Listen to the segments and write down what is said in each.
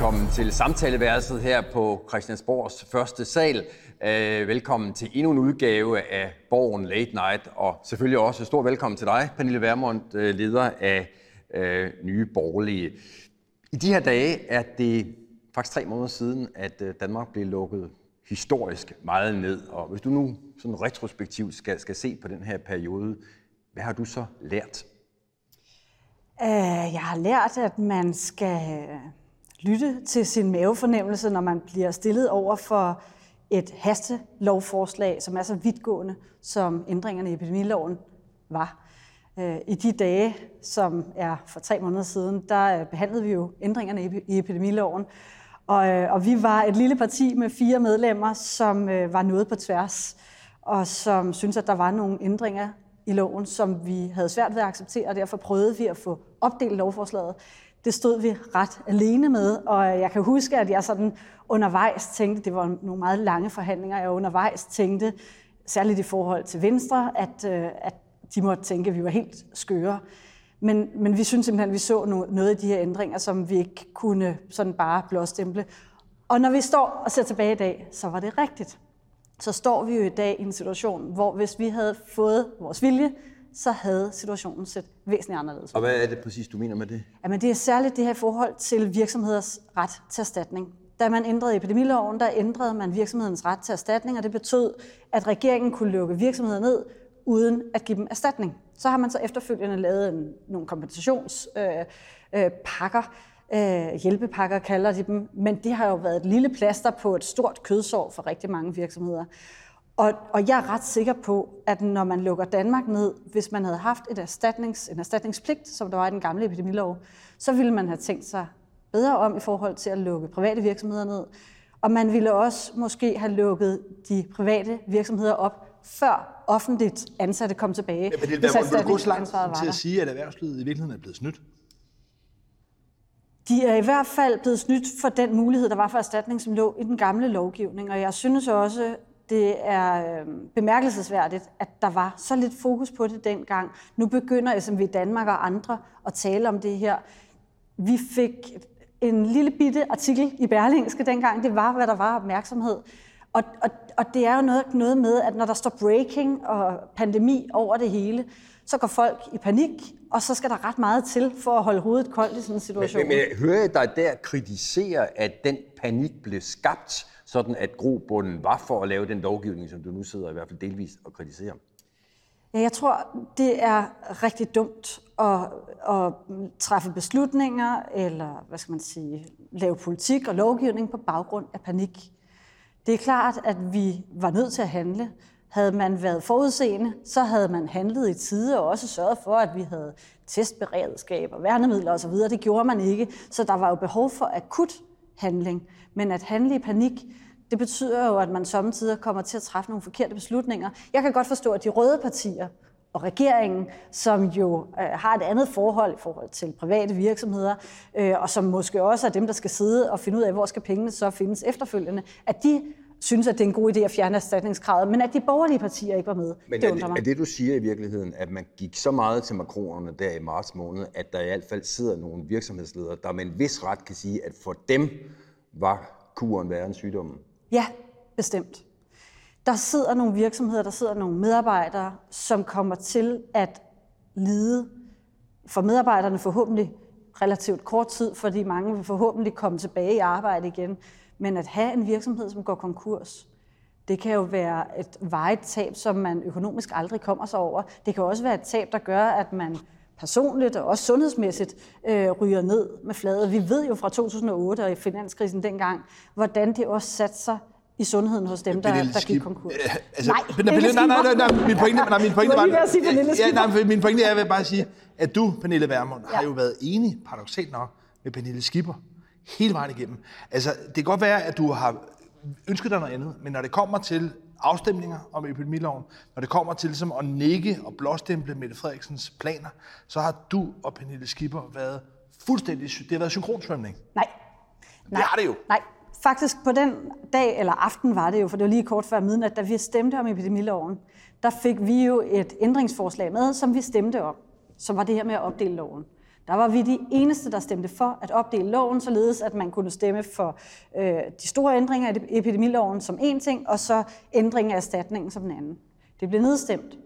Velkommen til samtaleværelset her på Christiansborgs første sal. Øh, velkommen til endnu en udgave af Borgen Late Night, og selvfølgelig også stor velkommen til dig, Pernille Vermund, øh, leder af øh, Nye Borgerlige. I de her dage er det faktisk tre måneder siden, at Danmark blev lukket historisk meget ned. Og hvis du nu sådan retrospektivt skal, skal se på den her periode, hvad har du så lært? Jeg har lært, at man skal lytte til sin mavefornemmelse, når man bliver stillet over for et hastelovforslag, som er så vidtgående, som ændringerne i epidemiloven var. Øh, I de dage, som er for tre måneder siden, der øh, behandlede vi jo ændringerne i epidemiloven. Og, øh, og vi var et lille parti med fire medlemmer, som var noget på tværs, og som synes at der var nogle ændringer i loven, som vi havde svært ved at acceptere, og derfor prøvede vi at få opdelt lovforslaget det stod vi ret alene med, og jeg kan huske, at jeg sådan undervejs tænkte, det var nogle meget lange forhandlinger, jeg undervejs tænkte, særligt i forhold til Venstre, at, øh, at de måtte tænke, at vi var helt skøre. Men, men vi synes simpelthen, at vi så noget af de her ændringer, som vi ikke kunne sådan bare blåstemple. Og når vi står og ser tilbage i dag, så var det rigtigt. Så står vi jo i dag i en situation, hvor hvis vi havde fået vores vilje, så havde situationen set væsentligt anderledes Og hvad er det præcis, du mener med det? Jamen, det er særligt det her forhold til virksomheders ret til erstatning. Da man ændrede epidemiloven, der ændrede man virksomhedens ret til erstatning, og det betød, at regeringen kunne lukke virksomheder ned, uden at give dem erstatning. Så har man så efterfølgende lavet en, nogle kompensationspakker, øh, øh, hjælpepakker kalder de dem, men det har jo været et lille plaster på et stort kødsår for rigtig mange virksomheder. Og, og jeg er ret sikker på, at når man lukker Danmark ned, hvis man havde haft et erstatnings, en erstatningspligt, som der var i den gamle epidemilov, så ville man have tænkt sig bedre om i forhold til at lukke private virksomheder ned. Og man ville også måske have lukket de private virksomheder op, før offentligt ansatte kom tilbage. Ja, men det er, vil gå så langt til at sige, at erhvervslivet i virkeligheden er blevet snydt? De er i hvert fald blevet snydt for den mulighed, der var for erstatning, som lå i den gamle lovgivning. Og jeg synes også, det er øh, bemærkelsesværdigt, at der var så lidt fokus på det dengang. Nu begynder SMV Danmark og andre at tale om det her. Vi fik en lille bitte artikel i Berlingske dengang. Det var, hvad der var opmærksomhed. Og, og, og det er jo noget, noget med, at når der står breaking og pandemi over det hele, så går folk i panik, og så skal der ret meget til for at holde hovedet koldt i sådan en situation. Men, men, men hører jeg dig der kritisere, at den panik blev skabt sådan at grobunden var for at lave den lovgivning, som du nu sidder i hvert fald delvis og kritiserer? Ja, jeg tror, det er rigtig dumt at, at træffe beslutninger, eller hvad skal man sige, lave politik og lovgivning på baggrund af panik. Det er klart, at vi var nødt til at handle. Havde man været forudseende, så havde man handlet i tide og også sørget for, at vi havde testberedskab og værnemidler osv. Det gjorde man ikke, så der var jo behov for akut handling. Men at handle i panik, det betyder jo, at man samtidig kommer til at træffe nogle forkerte beslutninger. Jeg kan godt forstå, at de røde partier og regeringen, som jo øh, har et andet forhold i forhold til private virksomheder, øh, og som måske også er dem, der skal sidde og finde ud af, hvor skal pengene så findes efterfølgende, at de synes, at det er en god idé at fjerne erstatningskravet, men at de borgerlige partier ikke var med. Men det, er, det, er det, du siger i virkeligheden, at man gik så meget til makronerne der i marts måned, at der i hvert fald sidder nogle virksomhedsledere, der med en vis ret kan sige, at for dem var kuren værre end sygdommen? Ja, bestemt. Der sidder nogle virksomheder, der sidder nogle medarbejdere, som kommer til at lide for medarbejderne forhåbentlig relativt kort tid, fordi mange vil forhåbentlig komme tilbage i arbejde igen. Men at have en virksomhed, som går konkurs, det kan jo være et vejet tab, som man økonomisk aldrig kommer sig over. Det kan også være et tab, der gør, at man personligt og også sundhedsmæssigt øh, ryger ned med fladet. Vi ved jo fra 2008 og i finanskrisen dengang, hvordan det også satte sig i sundheden hos dem, der, der gik konkurs. Øh, altså, nej, Pernille, nej, nej, nej, nej, min pointe, nej, min pointe var... Ja, nej, min pointe er, at jeg vil bare sige, at du, Pernille Vermund, ja. har jo været enig, paradoxalt nok, med Pernille Skipper hele vejen igennem. Altså, det kan godt være, at du har ønsket dig noget andet, men når det kommer til afstemninger om epidemiloven, når det kommer til ligesom at nikke og blåstemple Mette Frederiksens planer, så har du og Pernille Skipper været fuldstændig... Det har været synkronsvømning. Nej. Nej. Det har det jo. Nej. Faktisk på den dag eller aften var det jo, for det var lige kort før midnat, da vi stemte om epidemiloven, der fik vi jo et ændringsforslag med, som vi stemte om, som var det her med at opdele loven. Der var vi de eneste, der stemte for at opdele loven, således at man kunne stemme for øh, de store ændringer af epidemiloven som en ting, og så ændring af erstatningen som den anden. Det blev nedstemt.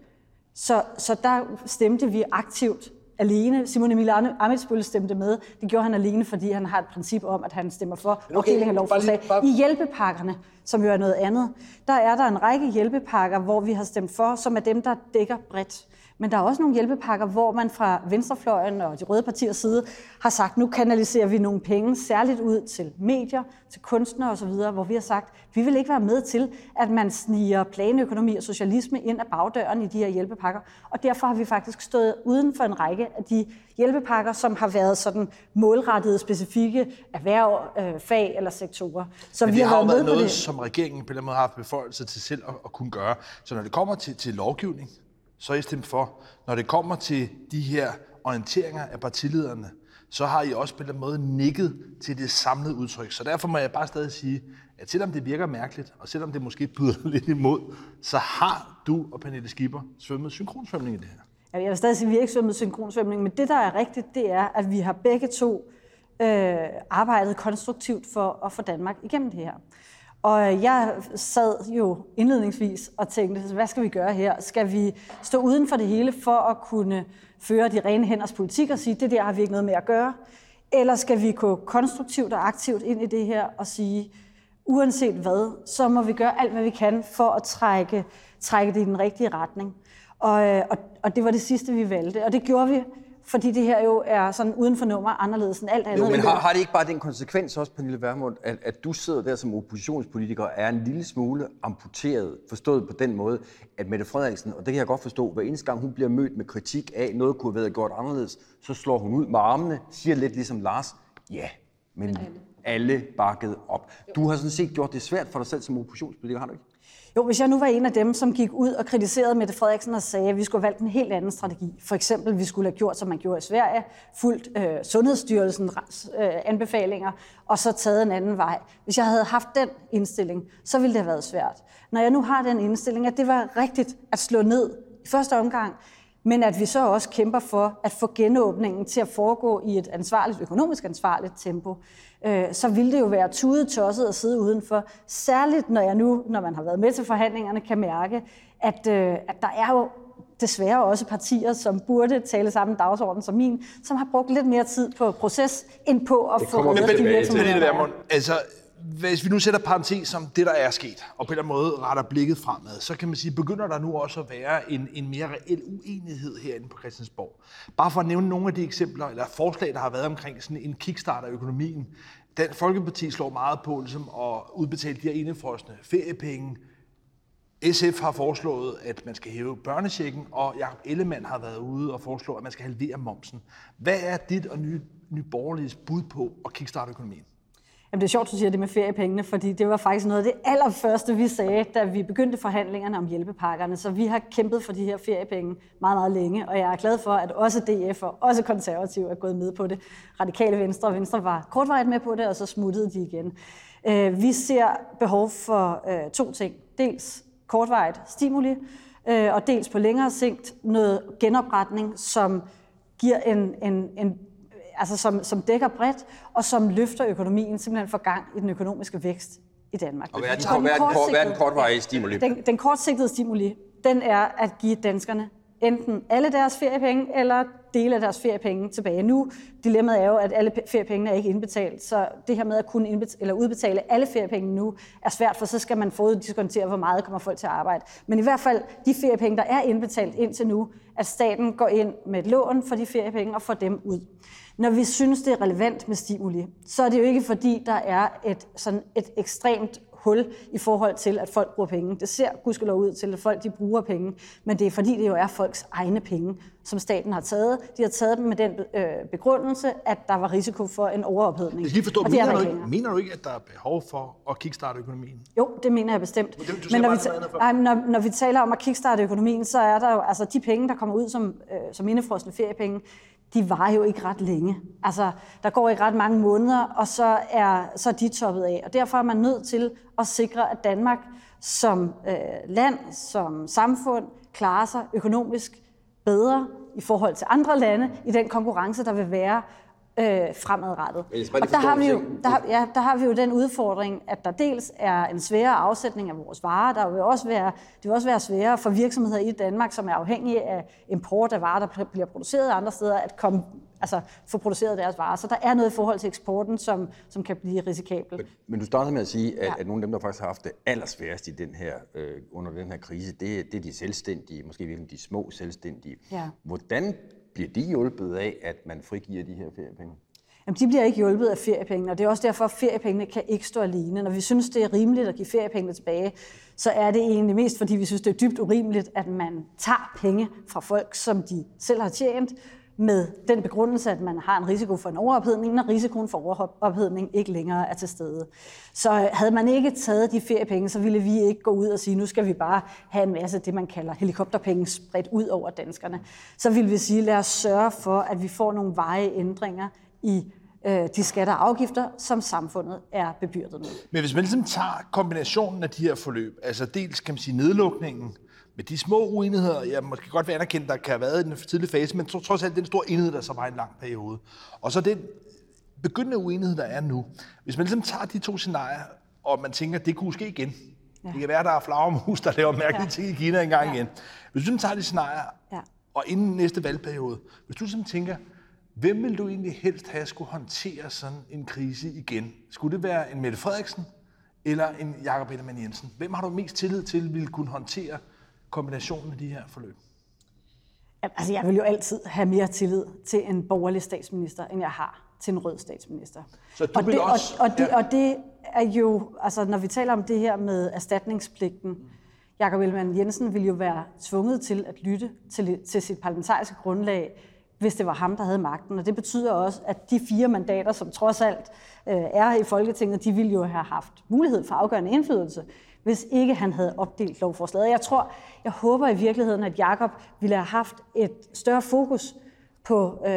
Så, så der stemte vi aktivt alene. Simon Emil Amitsbøl stemte med. Det gjorde han alene, fordi han har et princip om, at han stemmer for okay, opdeling af lovforslag. Bare lige, bare... I hjælpepakkerne, som jo er noget andet, der er der en række hjælpepakker, hvor vi har stemt for, som er dem, der dækker bredt. Men der er også nogle hjælpepakker, hvor man fra venstrefløjen og de røde partiers side har sagt, nu kanaliserer vi nogle penge særligt ud til medier, til kunstnere osv., hvor vi har sagt, vi vil ikke være med til, at man sniger planøkonomi og socialisme ind ad bagdøren i de her hjælpepakker. Og derfor har vi faktisk stået uden for en række af de hjælpepakker, som har været sådan målrettede, specifikke erhverv, øh, fag eller sektorer. Så Men vi har, har været, været noget, det. som regeringen på den måde har haft beføjelse til selv at, at kunne gøre. Så når det kommer til, til lovgivning, så er I stemt for. Når det kommer til de her orienteringer af partilederne, så har I også på den måde nikket til det samlede udtryk. Så derfor må jeg bare stadig sige, at selvom det virker mærkeligt, og selvom det måske byder lidt imod, så har du og Pernille Skipper svømmet synkronsvømning i det her. Jeg vil stadig sige, at vi ikke svømmet synkronsvømning, men det, der er rigtigt, det er, at vi har begge to øh, arbejdet konstruktivt for at få Danmark igennem det her. Og øh, jeg sad jo indledningsvis og tænkte, hvad skal vi gøre her? Skal vi stå uden for det hele for at kunne føre de rene hænders politik og sige, det der har vi ikke noget med at gøre? Eller skal vi gå konstruktivt og aktivt ind i det her og sige, uanset hvad, så må vi gøre alt, hvad vi kan for at trække, trække det i den rigtige retning. Og, og, og det var det sidste, vi valgte. Og det gjorde vi fordi det her jo er sådan uden for nummer anderledes end alt andet. Jo, men har, har det ikke bare den konsekvens også, Pernille Vermund, at, at du sidder der som oppositionspolitiker og er en lille smule amputeret, forstået på den måde, at Mette Frederiksen, og det kan jeg godt forstå, hver eneste gang hun bliver mødt med kritik af, noget kunne have været gjort anderledes, så slår hun ud med armene, siger lidt ligesom Lars, ja, men alle bakket op. Du har sådan set gjort det svært for dig selv som oppositionspolitiker, har du ikke? Jo, hvis jeg nu var en af dem, som gik ud og kritiserede Mette Frederiksen og sagde, at vi skulle have valgt en helt anden strategi. For eksempel, at vi skulle have gjort, som man gjorde i Sverige, fuldt øh, Sundhedsstyrelsens øh, anbefalinger, og så taget en anden vej. Hvis jeg havde haft den indstilling, så ville det have været svært. Når jeg nu har den indstilling, at det var rigtigt at slå ned i første omgang, men at vi så også kæmper for at få genåbningen til at foregå i et ansvarligt, økonomisk ansvarligt tempo, øh, så ville det jo være tudet tosset at sidde udenfor. Særligt når jeg nu, når man har været med til forhandlingerne, kan mærke, at, øh, at der er jo desværre også partier, som burde tale samme dagsorden som min, som har brugt lidt mere tid på proces, end på at få de virksomheder. Altså, hvis vi nu sætter parentes som det, der er sket, og på en eller anden måde retter blikket fremad, så kan man sige, begynder der nu også at være en, en mere reel uenighed herinde på Christiansborg. Bare for at nævne nogle af de eksempler, eller forslag, der har været omkring sådan en kickstart af økonomien. Den Folkeparti slår meget på ligesom at udbetale de her indefrosne feriepenge. SF har foreslået, at man skal hæve børnechecken, og Jacob Ellemann har været ude og foreslå, at man skal halvere momsen. Hvad er dit og nye, nye borgerliges bud på at kickstarte økonomien? Jamen, det er sjovt, du siger det med feriepengene, fordi det var faktisk noget af det allerførste, vi sagde, da vi begyndte forhandlingerne om hjælpepakkerne. Så vi har kæmpet for de her feriepenge meget, meget længe, og jeg er glad for, at også DF og også konservative er gået med på det. Radikale Venstre og Venstre var kortvarigt med på det, og så smuttede de igen. Øh, vi ser behov for øh, to ting. Dels kortvarigt stimuli, øh, og dels på længere sigt noget genopretning, som giver en, en, en altså som, som dækker bredt, og som løfter økonomien, simpelthen for gang i den økonomiske vækst i Danmark. Og hvad er den, den, den kortvarige stimuli? Den, den kortsigtede stimuli, den er at give danskerne enten alle deres feriepenge eller dele af deres feriepenge tilbage. Nu, dilemmaet er jo, at alle feriepengene er ikke indbetalt, så det her med at kunne indbetale, eller udbetale alle feriepenge nu er svært, for så skal man foruddiskontere, hvor meget kommer folk til at arbejde. Men i hvert fald, de feriepenge, der er indbetalt indtil nu, at staten går ind med et lån for de feriepenge og får dem ud. Når vi synes, det er relevant med stimuli, så er det jo ikke fordi, der er et, sådan et ekstremt hul i forhold til, at folk bruger penge. Det ser gudskelov ud til, at folk de bruger penge, men det er fordi, det jo er folks egne penge, som staten har taget. De har taget dem med den øh, begrundelse, at der var risiko for en overophedning. Jeg skal forstå, og mener, du ikke, mener du ikke, at der er behov for at kickstarte økonomien? Jo, det mener jeg bestemt. Men, det, men når, vi nej, når, når vi taler om at kickstarte økonomien, så er der jo altså de penge, der kommer ud som, øh, som indefrosne feriepenge, de var jo ikke ret længe. Altså, der går ikke ret mange måneder, og så er, så er de toppet af. Og derfor er man nødt til at sikre, at Danmark som øh, land, som samfund, klarer sig økonomisk bedre i forhold til andre lande i den konkurrence, der vil være øh, fremadrettet. Og der har, vi jo, der, har, ja, der har vi jo den udfordring, at der dels er en sværere afsætning af vores varer. Der vil også være, det vil også være sværere for virksomheder i Danmark, som er afhængige af import af varer, der bliver produceret andre steder, at komme altså få produceret deres varer. Så der er noget i forhold til eksporten, som, som kan blive risikabelt. Men, men du startede med at sige, at, ja. at nogle af dem, der faktisk har haft det allersværest i den her, øh, under den her krise, det, det er de selvstændige, måske virkelig de små selvstændige. Ja. Hvordan bliver de hjulpet af, at man frigiver de her feriepenge? Jamen, de bliver ikke hjulpet af feriepengene, og det er også derfor, at feriepengene kan ikke stå alene. Når vi synes, det er rimeligt at give feriepengene tilbage, så er det egentlig mest, fordi vi synes, det er dybt urimeligt, at man tager penge fra folk, som de selv har tjent, med den begrundelse, at man har en risiko for en overophedning, når risikoen for overophedning ikke længere er til stede. Så øh, havde man ikke taget de feriepenge, så ville vi ikke gå ud og sige, nu skal vi bare have en masse det, man kalder helikopterpenge spredt ud over danskerne. Så ville vi sige, lad os sørge for, at vi får nogle veje ændringer i øh, de skatter og afgifter, som samfundet er bebyrdet med. Men hvis man ligesom tager kombinationen af de her forløb, altså dels kan man sige nedlukningen, med de små uenigheder, jeg måske godt vil anerkende, der kan have været i den tidlige fase, men trods alt den store enighed, der så var i en lang periode. Og så den begyndende uenighed, der er nu. Hvis man ligesom tager de to scenarier, og man tænker, at det kunne ske igen. Ja. Det kan være, at der er flagermus, der laver mærkelige ja. ting i Kina engang ja. igen. Hvis du tager de scenarier, ja. og inden næste valgperiode, hvis du ligesom tænker, hvem vil du egentlig helst have skulle håndtere sådan en krise igen? Skulle det være en Mette Frederiksen eller en Jakob Ellemann Jensen? Hvem har du mest tillid til, vil kunne håndtere kombinationen af de her forløb? Altså, jeg vil jo altid have mere tillid til en borgerlig statsminister, end jeg har til en rød statsminister. Så du og, det, også, og, og, det, ja. og det er jo, altså når vi taler om det her med erstatningspligten, Jakob Ellemann Jensen ville jo være tvunget til at lytte til, til sit parlamentariske grundlag, hvis det var ham, der havde magten. Og det betyder også, at de fire mandater, som trods alt øh, er i Folketinget, de ville jo have haft mulighed for afgørende indflydelse hvis ikke han havde opdelt lovforslaget. Jeg tror, jeg håber i virkeligheden, at Jakob ville have haft et større fokus på, øh,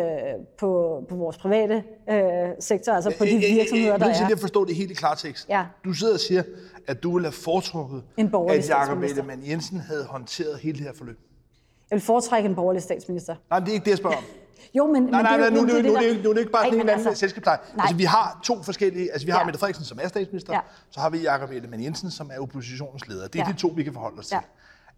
på, på vores private øh, sektor, altså på de virksomheder, der er. Jeg vil forstå det helt i klartekst. Ja. Du sidder og siger, at du ville have foretrukket, at Jakob Ellemann Jensen havde håndteret hele det her forløb. Jeg vil foretrække en borgerlig statsminister. Nej, det er ikke det, jeg spørger om. Jo, men, nej, nej, nej, nu, nu, nu, nu, nu er det ikke bare en anden altså, selskabspleje. Altså, vi har to forskellige, altså vi har ja. Mette Frederiksen, som er statsminister, ja. så har vi Jakob Ellemann Jensen, som er oppositionens leder. Det er ja. de to, vi kan forholde os til. Ja.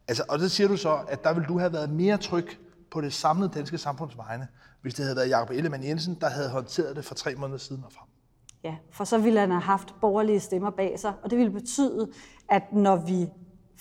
Altså, og det siger du så, at der vil du have været mere tryg på det samlede danske samfunds vegne, hvis det havde været Jakob Ellemann Jensen, der havde håndteret det for tre måneder siden og frem. Ja, for så ville han have haft borgerlige stemmer bag sig, og det ville betyde, at når vi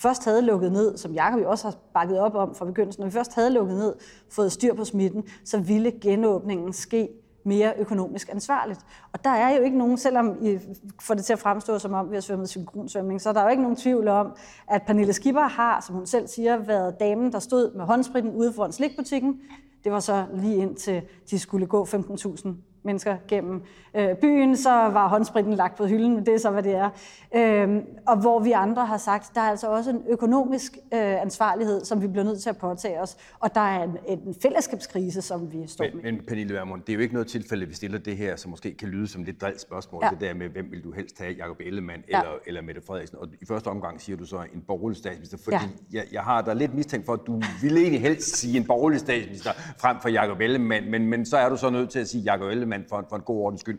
først havde lukket ned, som Jacob jo også har bakket op om fra begyndelsen, når vi først havde lukket ned, fået styr på smitten, så ville genåbningen ske mere økonomisk ansvarligt. Og der er jo ikke nogen, selvom I får det til at fremstå som om, vi har svømmet synkronsvømning, så er der jo ikke nogen tvivl om, at Pernille Skipper har, som hun selv siger, været damen, der stod med håndspritten ude foran slikbutikken. Det var så lige indtil de skulle gå 15.000 mennesker gennem øh, byen, så var håndspritten lagt på hylden, det er så, hvad det er. Øhm, og hvor vi andre har sagt, der er altså også en økonomisk øh, ansvarlighed, som vi bliver nødt til at påtage os, og der er en, en fællesskabskrise, som vi står men, med. Men Pernille Vermund, det er jo ikke noget tilfælde, vi stiller det her, som måske kan lyde som lidt drildt spørgsmål, ja. det der med, hvem vil du helst have, Jacob Ellemann ja. eller, eller Mette Frederiksen? Og i første omgang siger du så en borgerlig statsminister, fordi ja. jeg, jeg har der lidt mistænkt for, at du ville egentlig helst sige en borgerlig statsminister frem for Jacob Ellemann, men, men så er du så nødt til at sige Jacob Ellemann Ellemann for, for en god ordens skyld.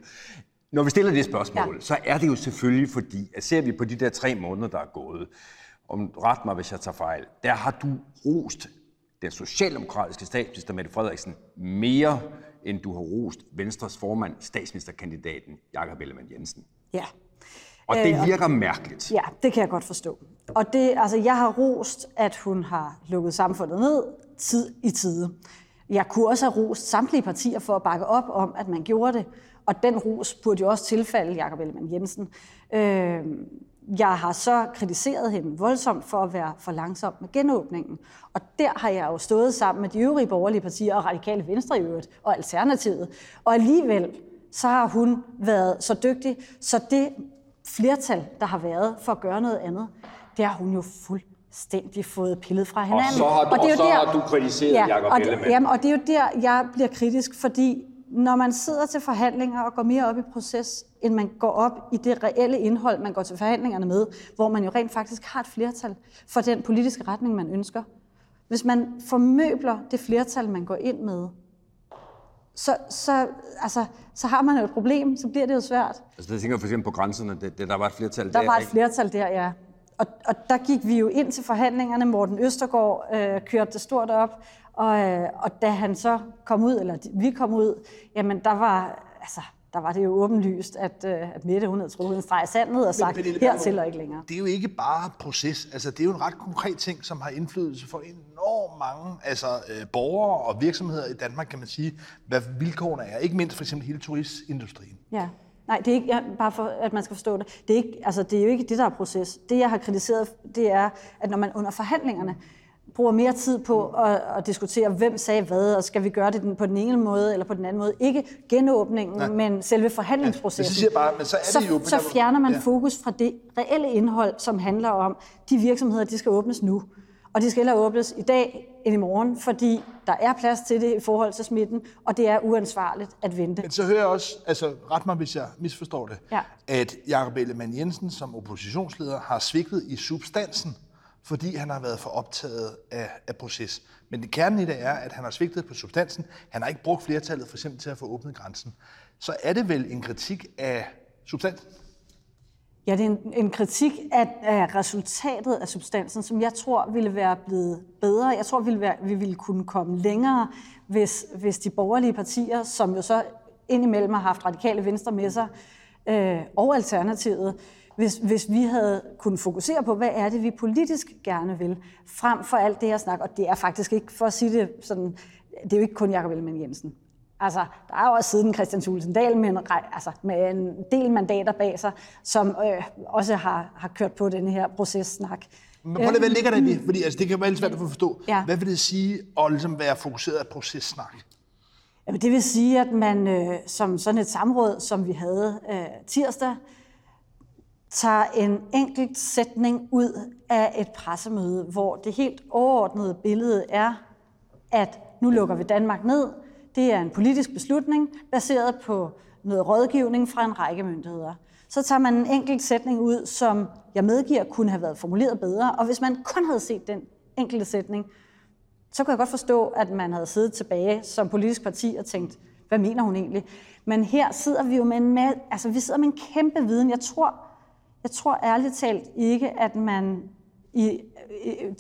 Når vi stiller det spørgsmål, ja. så er det jo selvfølgelig fordi, at ser vi på de der tre måneder, der er gået, om ret mig, hvis jeg tager fejl, der har du rost den socialdemokratiske statsminister Mette Frederiksen mere, end du har rost Venstres formand, statsministerkandidaten Jakob Ellemann Jensen. Ja. Og det øh, virker mærkeligt. Ja, det kan jeg godt forstå. Og det, altså, jeg har rost, at hun har lukket samfundet ned tid i tide. Jeg kunne også have rost samtlige partier for at bakke op om, at man gjorde det. Og den ros burde jo også tilfalde Jakob Ellemann Jensen. Øh, jeg har så kritiseret hende voldsomt for at være for langsom med genåbningen. Og der har jeg jo stået sammen med de øvrige borgerlige partier, og radikale venstre i øvrigt, og Alternativet. Og alligevel, så har hun været så dygtig, så det flertal, der har været for at gøre noget andet, det har hun jo fuldt fuldstændig fået pillet fra hinanden. Og så har du, og det er og så der, har du kritiseret ja, Jacob og det, jamen, og det er jo der, jeg bliver kritisk, fordi når man sidder til forhandlinger og går mere op i proces, end man går op i det reelle indhold, man går til forhandlingerne med, hvor man jo rent faktisk har et flertal for den politiske retning, man ønsker, Hvis man formøbler det flertal, man går ind med, så, så, altså, så har man jo et problem, så bliver det jo svært. Altså, det tænker for eksempel på grænserne, det, det, der var et flertal der. Der var et flertal der, ja. Og, og der gik vi jo ind til forhandlingerne. Morten Østergaard øh, kørte det stort op, og, øh, og da han så kom ud, eller vi kom ud, jamen der var, altså, der var det jo åbenlyst, at, øh, at Mette hun havde trukket en streg i sandet og sagt, hertil og ikke længere. Det er jo ikke bare proces, altså det er jo en ret konkret ting, som har indflydelse for enormt mange altså, øh, borgere og virksomheder i Danmark, kan man sige, hvad vilkårene er. Ikke mindst for eksempel hele turistindustrien. Ja. Nej, det er ikke, ja, bare for at man skal forstå det. Det er, ikke, altså, det er jo ikke det, der er proces. Det, jeg har kritiseret, det er, at når man under forhandlingerne bruger mere tid på at, at diskutere, hvem sagde hvad, og skal vi gøre det på den ene måde eller på den anden måde. Ikke genåbningen, Nej. men selve forhandlingsprocessen. Ja, siger bare, men så, er det så, jo... Så fjerner man ja. fokus fra det reelle indhold, som handler om, de virksomheder, de skal åbnes nu. Og de skal hellere åbnes i dag end i morgen, fordi der er plads til det i forhold til smitten, og det er uansvarligt at vente. Men så hører jeg også, altså ret mig, hvis jeg misforstår det, ja. at Jakob Ellemann Jensen som oppositionsleder har svigtet i substansen fordi han har været for optaget af, af proces. Men det kernen i det er, at han har svigtet på substansen. Han har ikke brugt flertallet for eksempel til at få åbnet grænsen. Så er det vel en kritik af substansen? Ja, det er en, en kritik af, af resultatet af substansen, som jeg tror ville være blevet bedre. Jeg tror, ville være, vi ville kunne komme længere, hvis, hvis de borgerlige partier, som jo så indimellem har haft radikale venstre med sig, øh, og Alternativet, hvis, hvis vi havde kunnet fokusere på, hvad er det, vi politisk gerne vil, frem for alt det her snak. Og det er faktisk ikke, for at sige det sådan, det er jo ikke kun Jakob Ellemann Jensen. Altså, der er jo også siden Christian Thulesen Dahl med en, altså, med en del mandater bag sig, som øh, også har, har kørt på den her processnak. Men prøv lige, hvad ligger der i det? Fordi altså, det kan være svært at forstå. Ja. Hvad vil det sige at ligesom være fokuseret af processnak? Jamen, det vil sige, at man øh, som sådan et samråd, som vi havde øh, tirsdag, tager en enkelt sætning ud af et pressemøde, hvor det helt overordnede billede er, at nu lukker vi Danmark ned. Det er en politisk beslutning, baseret på noget rådgivning fra en række myndigheder. Så tager man en enkelt sætning ud, som jeg medgiver kunne have været formuleret bedre, og hvis man kun havde set den enkelte sætning, så kunne jeg godt forstå, at man havde siddet tilbage som politisk parti og tænkt, hvad mener hun egentlig? Men her sidder vi jo med en, altså vi sidder med en kæmpe viden. Jeg tror, jeg tror ærligt talt ikke, at man i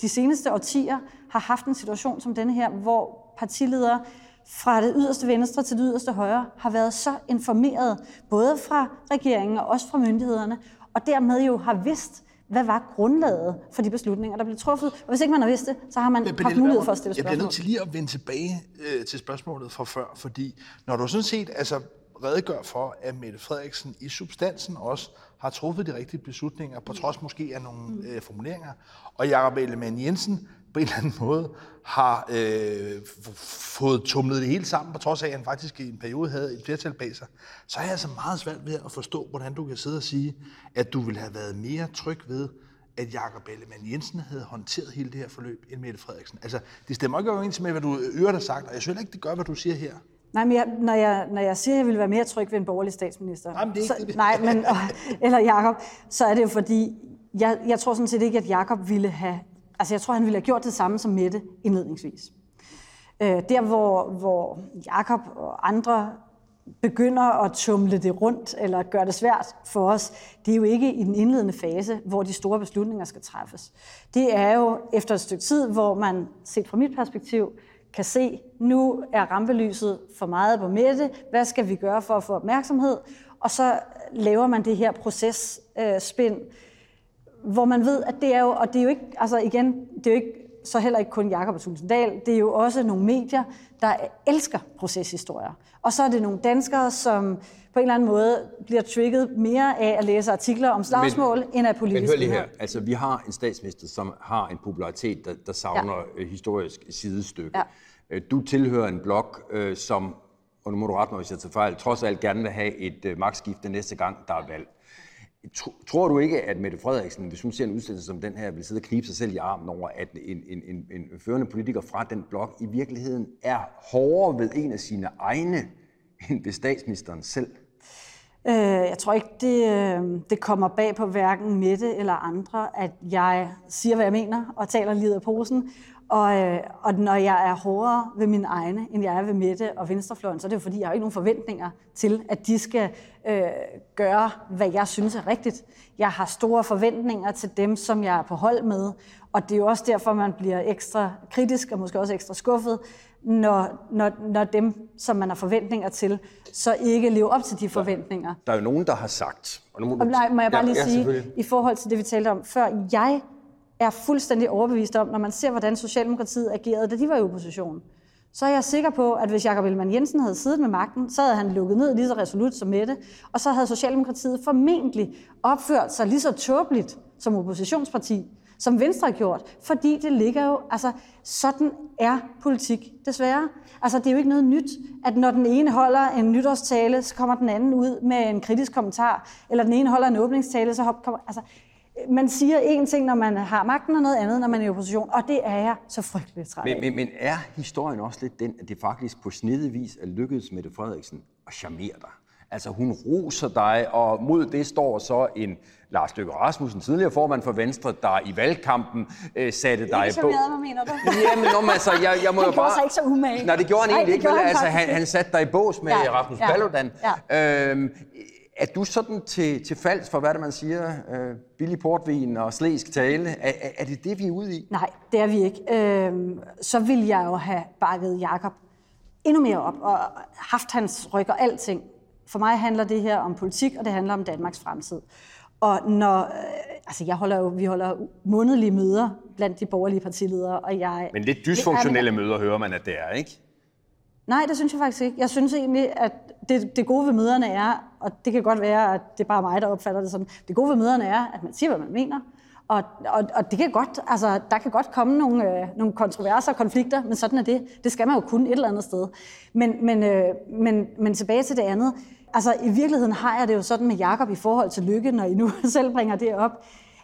de seneste årtier har haft en situation som denne her, hvor partiledere fra det yderste venstre til det yderste højre har været så informeret, både fra regeringen og også fra myndighederne, og dermed jo har vidst, hvad var grundlaget for de beslutninger, der blev truffet. Og hvis ikke man har vidst det, så har man Pernille, haft mulighed for at stille spørgsmål. Jeg bliver nødt til lige at vende tilbage øh, til spørgsmålet fra før, fordi når du sådan set altså, redegør for, at Mette Frederiksen i substansen også har truffet de rigtige beslutninger, på trods måske af nogle mm. øh, formuleringer. Og Jakob Ellemann Jensen på en eller anden måde har øh, fået tumlet det hele sammen, på trods af, at han faktisk i en periode havde et flertal bag sig, så er jeg altså meget svært ved at forstå, hvordan du kan sidde og sige, at du ville have været mere tryg ved, at Jakob Ellemann Jensen havde håndteret hele det her forløb, end Mette Frederiksen. Altså, det stemmer ikke overens med, hvad du øvrigt har sagt, og jeg synes ikke, det gør, hvad du siger her. Nej, men jeg, når, jeg, når jeg siger, at jeg vil være mere tryg ved en borgerlig statsminister, Jamen, det er ikke så, nej, men, eller Jakob, så er det jo fordi, jeg, jeg tror sådan set ikke, at Jakob ville have, altså jeg tror, han ville have gjort det samme som Mette indledningsvis. Øh, der, hvor, hvor Jakob og andre begynder at tumle det rundt, eller gøre det svært for os, det er jo ikke i den indledende fase, hvor de store beslutninger skal træffes. Det er jo efter et stykke tid, hvor man, set fra mit perspektiv, kan se, nu er rampelyset for meget på Mette, hvad skal vi gøre for at få opmærksomhed? Og så laver man det her processpind, øh, hvor man ved, at det er jo, og det er jo ikke, altså igen, det er jo ikke så heller ikke kun Jakob og Tulsendal, det er jo også nogle medier, der elsker proceshistorier. Og så er det nogle danskere, som på en eller anden måde bliver trigget mere af at læse artikler om slagsmål, men, end af politiske Men hør lige her, altså vi har en statsminister, som har en popularitet, der, der savner ja. historisk sidestykke. Ja. Øh, du tilhører en blok, øh, som, og nu må du rette mig, hvis jeg tager fejl, trods alt gerne vil have et øh, magtskifte næste gang, der er valg. Tror du ikke, at Mette Frederiksen, hvis hun ser en udstilling som den her, vil sidde og knibe sig selv i armen over, at en, en, en, en førende politiker fra den blok i virkeligheden er hårdere ved en af sine egne, end ved statsministeren selv? Øh, jeg tror ikke, det, øh, det kommer bag på hverken Mette eller andre, at jeg siger, hvad jeg mener, og taler lige af posen, og, øh, og når jeg er hårdere ved mine egne, end jeg er ved Mette og Venstrefløjen, så er det jo fordi, jeg har ikke nogen forventninger til, at de skal øh, gøre, hvad jeg synes er rigtigt. Jeg har store forventninger til dem, som jeg er på hold med, og det er jo også derfor, man bliver ekstra kritisk og måske også ekstra skuffet, når, når, når dem, som man har forventninger til, så ikke lever op til de forventninger. Der er jo nogen, der har sagt... Og nu må, og nej, må jeg bare lige ja, sige, i forhold til det, vi talte om før, jeg er fuldstændig overbevist om, når man ser, hvordan Socialdemokratiet agerede, da de var i opposition, så er jeg sikker på, at hvis Jakob Ellemann Jensen havde siddet med magten, så havde han lukket ned lige så resolut som Mette, og så havde Socialdemokratiet formentlig opført sig lige så tåbeligt som oppositionsparti, som Venstre har gjort, fordi det ligger jo, altså sådan er politik desværre. Altså det er jo ikke noget nyt, at når den ene holder en nytårstale, så kommer den anden ud med en kritisk kommentar, eller den ene holder en åbningstale, så kommer, altså man siger én ting, når man har magten, og noget andet, når man er i opposition, og det er jeg så frygteligt træt. Men, men, men er historien også lidt den, at det faktisk på snedig vis er lykkedes Mette Frederiksen at charmere dig? Altså hun roser dig, og mod det står så en Lars Løkke Rasmussen, tidligere formand for Venstre, der i valgkampen øh, satte dig på... Ikke hvad mener du? Jamen, om, altså, jeg, jeg må han jo bare... sig ikke så umage. Nej, det gjorde han Nej, egentlig ikke. Han, altså, han, han satte dig i bås med ja, Rasmus ja, Paludan. Ja. Øhm, er du sådan til, til falds for, hvad det man siger, øh, billig portvin og slæsk tale? Er, er, er det det, vi er ude i? Nej, det er vi ikke. Øh, så vil jeg jo have bakket Jakob endnu mere op og haft hans ryg og alting. For mig handler det her om politik, og det handler om Danmarks fremtid. Og når, øh, altså jeg holder jo, vi holder månedlige møder blandt de borgerlige partiledere, og jeg... Men lidt dysfunktionelle møder hører man, at det er, ikke? Nej, det synes jeg faktisk ikke. Jeg synes egentlig, at det, det gode ved møderne er, og det kan godt være, at det er bare mig, der opfatter det sådan, det gode ved møderne er, at man siger, hvad man mener, og, og, og det kan godt, altså, der kan godt komme nogle, øh, nogle kontroverser og konflikter, men sådan er det. Det skal man jo kunne et eller andet sted. Men, men, øh, men, men tilbage til det andet. Altså, i virkeligheden har jeg det jo sådan med Jakob i forhold til Lykke, når I nu selv bringer det op,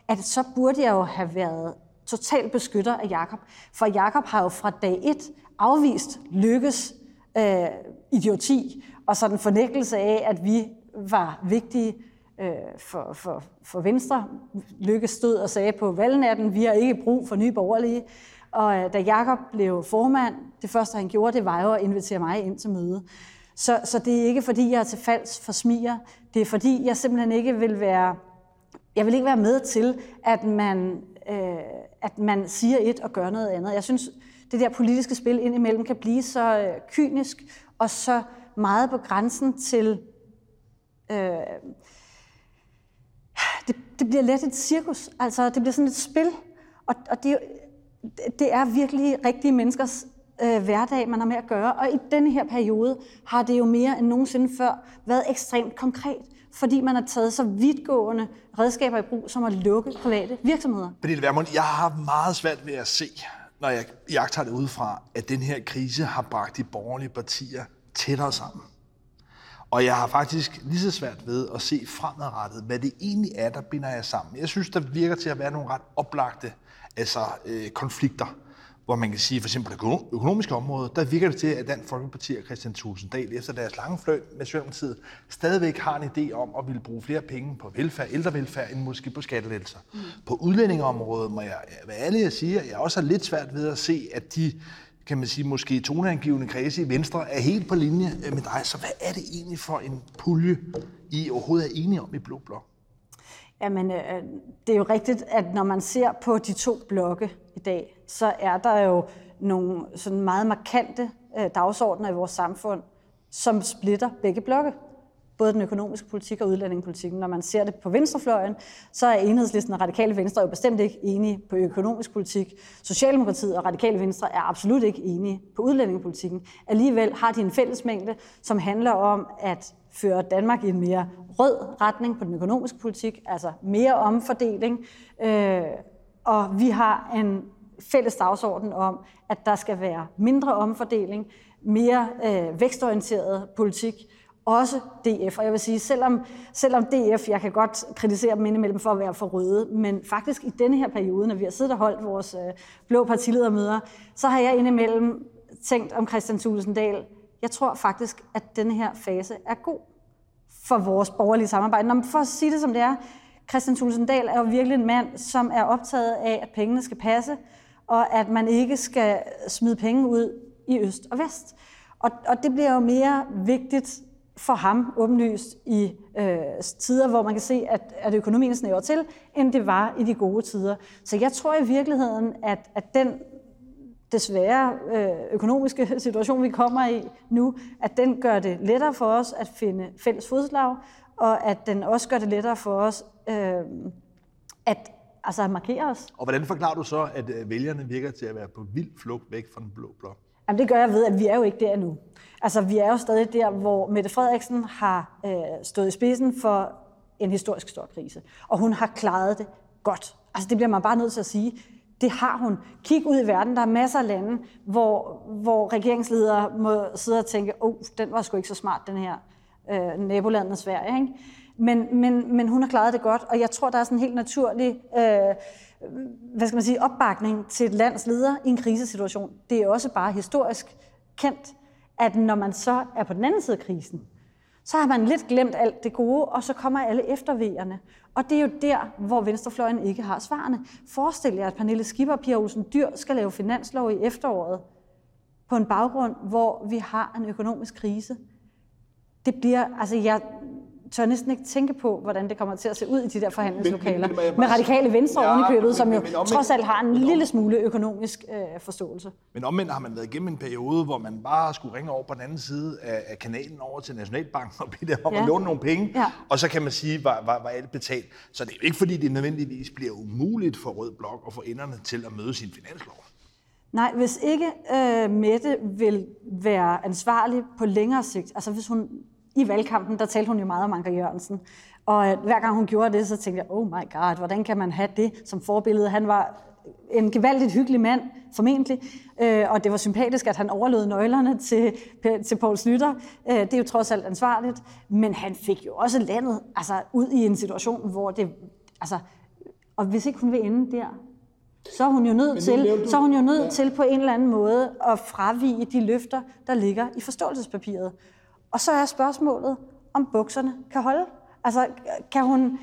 at så burde jeg jo have været total beskytter af Jakob. For Jakob har jo fra dag et afvist Lykkes øh, idioti og sådan fornækkelse af, at vi var vigtige øh, for, for, for Venstre. Lykke stod og sagde på valgnatten, vi har ikke brug for nye borgerlige. Og øh, da Jakob blev formand, det første han gjorde, det var jo at invitere mig ind til møde. Så, så det er ikke fordi, jeg er til falsk for smiger. Det er fordi, jeg simpelthen ikke vil være, jeg vil ikke være med til, at man, øh, at man siger et og gør noget andet. Jeg synes, det der politiske spil indimellem kan blive så øh, kynisk og så meget på grænsen til... Øh, det, det bliver let et cirkus. Altså, det bliver sådan et spil. Og, og det, det er virkelig rigtige menneskers øh, hverdag, man har med at gøre. Og i denne her periode har det jo mere end nogensinde før været ekstremt konkret, fordi man har taget så vidtgående redskaber i brug, som at lukke private virksomheder. Pernille Vermund, jeg har meget svært ved at se, når jeg jagter det udefra, at den her krise har bragt de borgerlige partier tættere sammen. Og jeg har faktisk lige så svært ved at se fremadrettet, hvad det egentlig er, der binder jer sammen. Jeg synes, der virker til at være nogle ret oplagte altså, øh, konflikter hvor man kan sige, for eksempel på det økonomiske område, der virker det til, at Dansk Folkeparti og Christian Tulsendal efter deres lange fløjt med Socialdemokratiet stadigvæk har en idé om at ville bruge flere penge på velfærd, ældrevelfærd, end måske på skattelettelser. Mm. På udlændingeområdet må jeg være ærlig at sige, at jeg også har lidt svært ved at se, at de kan man sige, måske toneangivende kredse i Venstre er helt på linje med dig. Så hvad er det egentlig for en pulje, I overhovedet er enige om i Blå Blok? Jamen, øh, det er jo rigtigt, at når man ser på de to blokke i dag, så er der jo nogle sådan meget markante øh, dagsordner i vores samfund, som splitter begge blokke. Både den økonomiske politik og udlændingepolitikken. Når man ser det på venstrefløjen, så er enhedslisten og radikale venstre jo bestemt ikke enige på økonomisk politik. Socialdemokratiet og radikale venstre er absolut ikke enige på udlændingepolitikken. Alligevel har de en fællesmængde, som handler om at føre Danmark i en mere rød retning på den økonomiske politik, altså mere omfordeling. Øh, og vi har en fælles dagsorden om, at der skal være mindre omfordeling, mere øh, vækstorienteret politik, også DF. Og jeg vil sige, selvom, selvom DF, jeg kan godt kritisere dem indimellem for at være for røde, men faktisk i denne her periode, når vi har siddet og holdt vores øh, blå partiledermøder, så har jeg indimellem tænkt om Christian Tulsendal, jeg tror faktisk, at denne her fase er god for vores borgerlige samarbejde. Når for at sige det som det er, Christian Tulsendal er jo virkelig en mand, som er optaget af, at pengene skal passe, og at man ikke skal smide penge ud i øst og vest. Og, og det bliver jo mere vigtigt for ham åbenlyst i øh, tider, hvor man kan se, at, at økonomien snæver til, end det var i de gode tider. Så jeg tror i virkeligheden, at, at den desværre øh, økonomiske situation, vi kommer i nu, at den gør det lettere for os at finde fælles fodslag, og at den også gør det lettere for os øh, at altså at markere os. Og hvordan forklarer du så, at øh, vælgerne virker til at være på vild flugt væk fra den blå blok? Jamen det gør jeg ved, at vi er jo ikke der nu. Altså vi er jo stadig der, hvor Mette Frederiksen har øh, stået i spidsen for en historisk stor krise. Og hun har klaret det godt. Altså det bliver man bare nødt til at sige. Det har hun. Kig ud i verden. Der er masser af lande, hvor, hvor regeringsledere må sidde og tænke, åh, oh, den var sgu ikke så smart, den her øh, nabolandet Sverige. Ikke? Men, men, men hun har klaret det godt, og jeg tror, der er sådan en helt naturlig øh, hvad skal man sige, opbakning til et lands leder i en krisesituation. Det er også bare historisk kendt, at når man så er på den anden side af krisen, så har man lidt glemt alt det gode, og så kommer alle eftervejerne. Og det er jo der, hvor venstrefløjen ikke har svarene. Forestil jer, at Pernille Skipper og Pia Olsen Dyr skal lave finanslov i efteråret på en baggrund, hvor vi har en økonomisk krise. Det bliver, altså jeg, tør næsten ikke tænke på, hvordan det kommer til at se ud i de der forhandlingslokaler. Men, men, men med radikale venstre ja, oven i købet, som jo men, omvendt, trods alt har en lille smule økonomisk øh, forståelse. Men omvendt har man været igennem en periode, hvor man bare skulle ringe over på den anden side af, af kanalen over til Nationalbanken og bede dem om ja. at låne nogle penge, ja. og så kan man sige, var, var, var alt betalt. Så det er jo ikke fordi, det nødvendigvis bliver umuligt for Rød Blok at få enderne til at møde sin finanslov. Nej, hvis ikke øh, Mette vil være ansvarlig på længere sigt, altså hvis hun i valgkampen, der talte hun jo meget om Anker Jørgensen. Og hver gang hun gjorde det, så tænkte jeg, oh my god, hvordan kan man have det som forbillede? Han var en gevaldigt hyggelig mand, formentlig, øh, og det var sympatisk, at han overlod nøglerne til, til Poul Slytter. Øh, det er jo trods alt ansvarligt, men han fik jo også landet altså, ud i en situation, hvor det... Altså, og hvis ikke hun vil ende der, så er hun jo nødt, til, så er hun jo nødt ja. til på en eller anden måde at fravige de løfter, der ligger i forståelsespapiret. Og så er spørgsmålet, om bukserne kan holde. Altså, kan hun,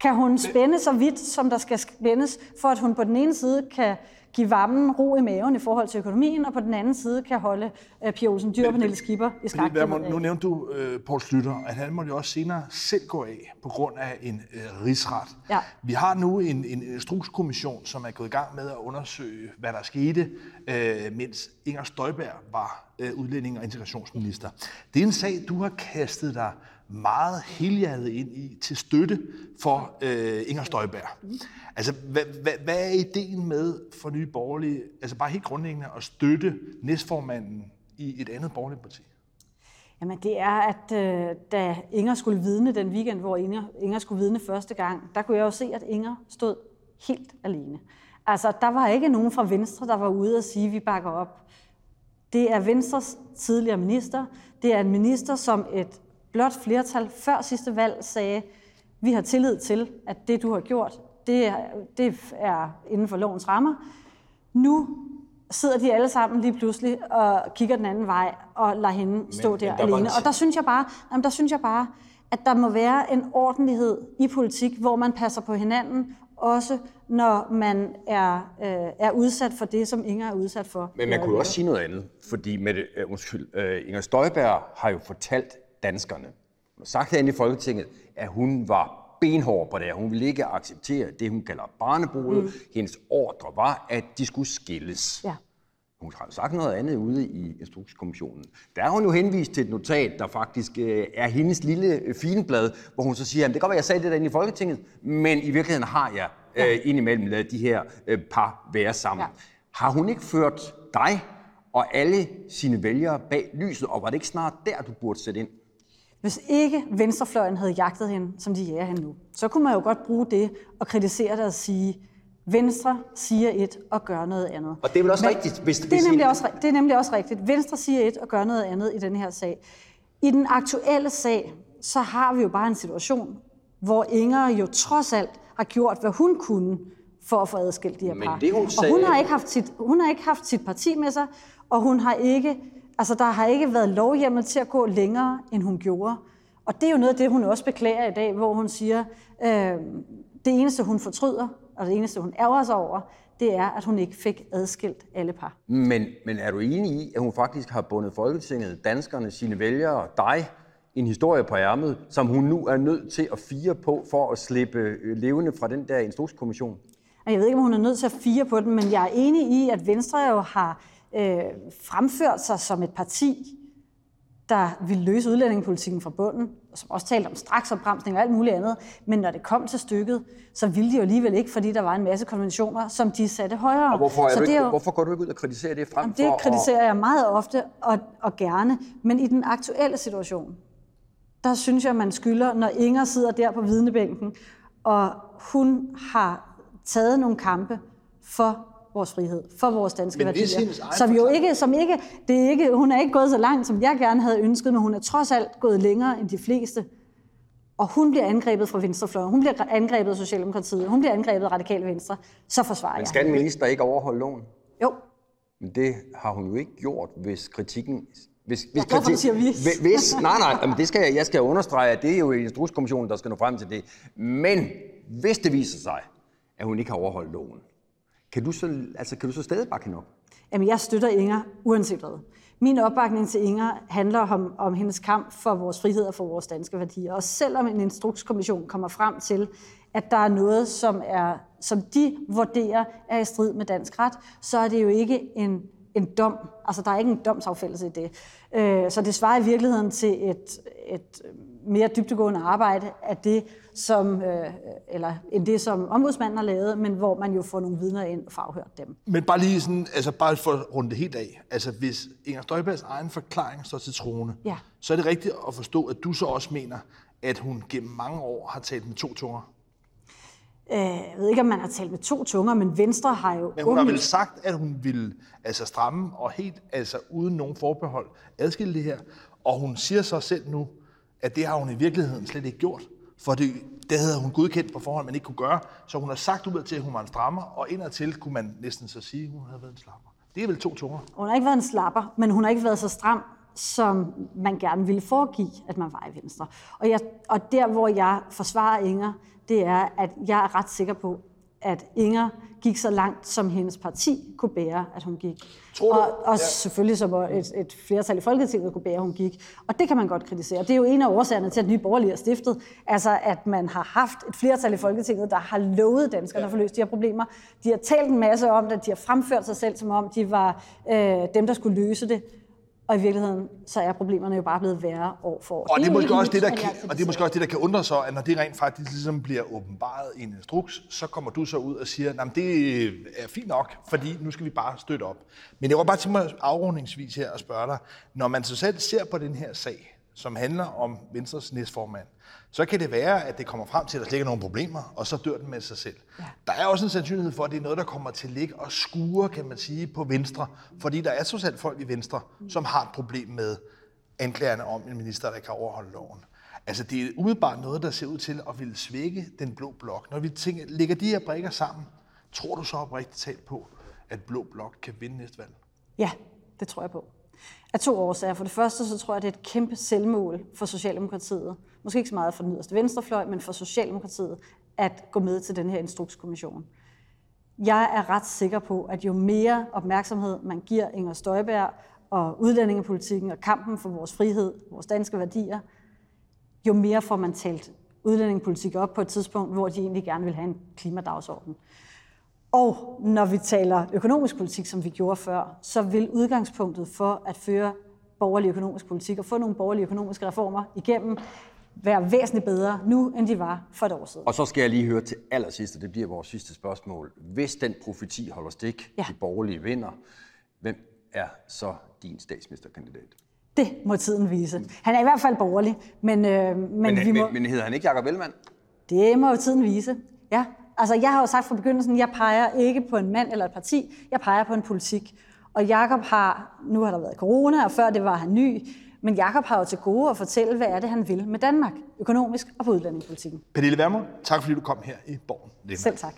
kan hun spænde så vidt, som der skal spændes, for at hun på den ene side kan give varmen ro i maven i forhold til økonomien, og på den anden side kan holde uh, Pia Olsen Dyr og Pernille Skipper i skak. Nu nævnte du uh, Poul Slytter, at han måtte jo også senere selv gå af på grund af en uh, rigsret. Ja. Vi har nu en, en instrukskommission, som er gået i gang med at undersøge, hvad der skete, uh, mens Inger Støjberg var uh, udlænding- og integrationsminister. Det er en sag, du har kastet dig meget helhjertet ind i til støtte for øh, Inger Støjberg. Altså, hvad, hvad, hvad er ideen med for Nye Borgerlige, altså bare helt grundlæggende at støtte næstformanden i et andet borgerligt parti? Jamen det er, at øh, da Inger skulle vidne den weekend, hvor Inger, Inger skulle vidne første gang, der kunne jeg jo se, at Inger stod helt alene. Altså, der var ikke nogen fra Venstre, der var ude og sige, at vi bakker op. Det er Venstres tidligere minister. Det er en minister, som et blot flertal før sidste valg sagde, vi har tillid til, at det, du har gjort, det er, det er inden for lovens rammer. Nu sidder de alle sammen lige pludselig og kigger den anden vej og lader hende stå men, der, men der alene. Og der synes jeg bare, jamen, der synes jeg bare, at der må være en ordentlighed i politik, hvor man passer på hinanden, også når man er, øh, er udsat for det, som Inger er udsat for. Men man kunne også sige noget andet, fordi med uh, undskyld, uh, Inger Støjberg har jo fortalt danskerne. Hun har sagt herinde i Folketinget, at hun var benhård på det Hun ville ikke acceptere det, hun kalder barnebrudet. Mm. Hendes ordre var, at de skulle skilles. Ja. Hun har sagt noget andet ude i Instrukskommissionen. Der har hun jo henvist til et notat, der faktisk øh, er hendes lille øh, fineblad, hvor hun så siger, at det kan godt være, at jeg sagde det derinde i Folketinget, men i virkeligheden har jeg ja. øh, indimellem lavet de her øh, par være sammen. Ja. Har hun ikke ført dig og alle sine vælgere bag lyset, og var det ikke snart der, du burde sætte ind? Hvis ikke venstrefløjen havde jagtet hende, som de jager hende nu, så kunne man jo godt bruge det og kritisere det og sige, Venstre siger et og gør noget andet. Og det er vel også Men, rigtigt? Hvis, det, er hvis nemlig også, det er nemlig også rigtigt. Venstre siger et og gør noget andet i den her sag. I den aktuelle sag, så har vi jo bare en situation, hvor Inger jo trods alt har gjort, hvad hun kunne for at få adskilt de her par. Men det, hun sagde... Og hun har, ikke haft sit, hun har ikke haft sit parti med sig, og hun har ikke Altså, der har ikke været lovhjemmel til at gå længere, end hun gjorde. Og det er jo noget af det, hun også beklager i dag, hvor hun siger, øh, det eneste, hun fortryder, og det eneste, hun ærger sig over, det er, at hun ikke fik adskilt alle par. Men, men er du enig i, at hun faktisk har bundet Folketinget, danskerne, sine vælgere og dig en historie på ærmet, som hun nu er nødt til at fire på for at slippe øh, levende fra den der instrukskommission? Jeg ved ikke, om hun er nødt til at fire på den, men jeg er enig i, at Venstre jo har øh, fremført sig som et parti, der ville løse udlændingepolitikken fra bunden, og som også talte om straksopbremsning og alt muligt andet. Men når det kom til stykket, så ville de jo alligevel ikke, fordi der var en masse konventioner, som de satte højere. Og hvorfor, er så du det er jo, hvorfor går du ikke ud og kritiserer det frem jamen, det kritiserer jeg meget ofte og, og gerne. Men i den aktuelle situation, der synes jeg, man skylder, når Inger sidder der på vidnebænken, og hun har taget nogle kampe for vores frihed, for vores danske Men værdier. Som jo ikke, som ikke, det er ikke, hun er ikke gået så langt, som jeg gerne havde ønsket, men hun er trods alt gået længere end de fleste. Og hun bliver angrebet fra venstrefløjen, hun bliver angrebet af Socialdemokratiet, hun bliver angrebet af Radikale Venstre, så forsvarer Men jeg. skal en minister ikke overholde loven? Jo, Men det har hun jo ikke gjort, hvis kritikken... Hvis, hvis Jeg siger hvis. Hvis- Hvis, nej, nej, jamen det skal jeg, jeg skal understrege, at det er jo Instrukskommissionen, der skal nå frem til det. Men hvis det viser sig, at hun ikke har overholdt loven, kan du så, altså, kan du så stadig bakke hende op? Jamen, jeg støtter Inger uanset hvad. Min opbakning til Inger handler om, om hendes kamp for vores frihed og for vores danske værdier. Og selvom en instrukskommission kommer frem til, at der er noget, som, er, som de vurderer er i strid med dansk ret, så er det jo ikke en, en dom. Altså, der er ikke en domsafældelse i det. Øh, Så det svarer i virkeligheden til et, et mere dybtegående arbejde af det, som, øh, eller end det, som ombudsmanden har lavet, men hvor man jo får nogle vidner ind og får afhørt dem. Men bare lige sådan, altså bare for at runde det helt af. Altså hvis Inger Støjbergs egen forklaring står til troende, Ja. så er det rigtigt at forstå, at du så også mener, at hun gennem mange år har talt med to tunger. Øh, Jeg ved ikke, om man har talt med to tunger, men Venstre har jo... Men hun har vel sagt, at hun ville altså stramme og helt altså uden nogen forbehold adskille det her. Og hun siger så selv nu, at det har hun i virkeligheden slet ikke gjort. For det, det havde hun godkendt på forhånd, man ikke kunne gøre. Så hun har sagt udad til, at hun var en strammer, og indadtil kunne man næsten så sige, at hun havde været en slapper. Det er vel to tunger. Hun har ikke været en slapper, men hun har ikke været så stram, som man gerne ville foregive, at man var i Venstre. Og, jeg, og der, hvor jeg forsvarer Inger, det er, at jeg er ret sikker på, at Inger gik så langt, som hendes parti kunne bære, at hun gik. Tror du- og og ja. selvfølgelig som et, et flertal i Folketinget kunne bære, at hun gik. Og det kan man godt kritisere. Det er jo en af årsagerne til, at Nye Borgerlige er stiftet. Altså, at man har haft et flertal i Folketinget, der har lovet danskerne ja. at få løst de her problemer. De har talt en masse om det. De har fremført sig selv, som om de var øh, dem, der skulle løse det. Og i virkeligheden, så er problemerne jo bare blevet værre år for år. Og det, er måske også det, der kan, og det er måske også det, der kan undre sig, at når det rent faktisk ligesom bliver åbenbaret i en instruks, så kommer du så ud og siger, at det er fint nok, fordi nu skal vi bare støtte op. Men jeg var bare til mig afrundingsvis her og spørge dig, når man så selv ser på den her sag, som handler om Venstres næstformand, så kan det være, at det kommer frem til, at der slet ikke er nogen problemer, og så dør den med sig selv. Ja. Der er også en sandsynlighed for, at det er noget, der kommer til at ligge og skure, kan man sige, på Venstre, fordi der er trods alt folk i Venstre, som har et problem med anklagerne om en minister, der ikke har overholdt loven. Altså, det er umiddelbart noget, der ser ud til at ville svække den blå blok. Når vi tænker, lægger de her brikker sammen, tror du så oprigtigt talt på, at blå blok kan vinde næste valg? Ja, det tror jeg på. Af to årsager. For det første, så tror jeg, det er et kæmpe selvmål for Socialdemokratiet. Måske ikke så meget for den yderste venstrefløj, men for Socialdemokratiet at gå med til den her instrukskommission. Jeg er ret sikker på, at jo mere opmærksomhed man giver Inger Støjberg og udlændingepolitikken og kampen for vores frihed, vores danske værdier, jo mere får man talt udlændingepolitik op på et tidspunkt, hvor de egentlig gerne vil have en klimadagsorden. Og når vi taler økonomisk politik, som vi gjorde før, så vil udgangspunktet for at føre borgerlig økonomisk politik og få nogle borgerlige økonomiske reformer igennem være væsentligt bedre nu, end de var for et år siden. Og så skal jeg lige høre til allersidst, og det bliver vores sidste spørgsmål. Hvis den profeti holder stik, Ja. de borgerlige vinder, hvem er så din statsministerkandidat? Det må tiden vise. Han er i hvert fald borgerlig, men, øh, men, Men, vi må, men, men hedder han ikke Jacob Ellemann? det må jo tiden vise. Ja, altså jeg har jo sagt fra begyndelsen, jeg peger ikke på en mand eller et parti, jeg peger på en politik. Og Jakob har, nu har der været corona, og før det var han ny, men Jakob har jo til gode at fortælle, hvad er det, han vil med Danmark, økonomisk og på udlændingepolitikken. Pernille Vermund, tak fordi du kom her i Borgen. Selv tak.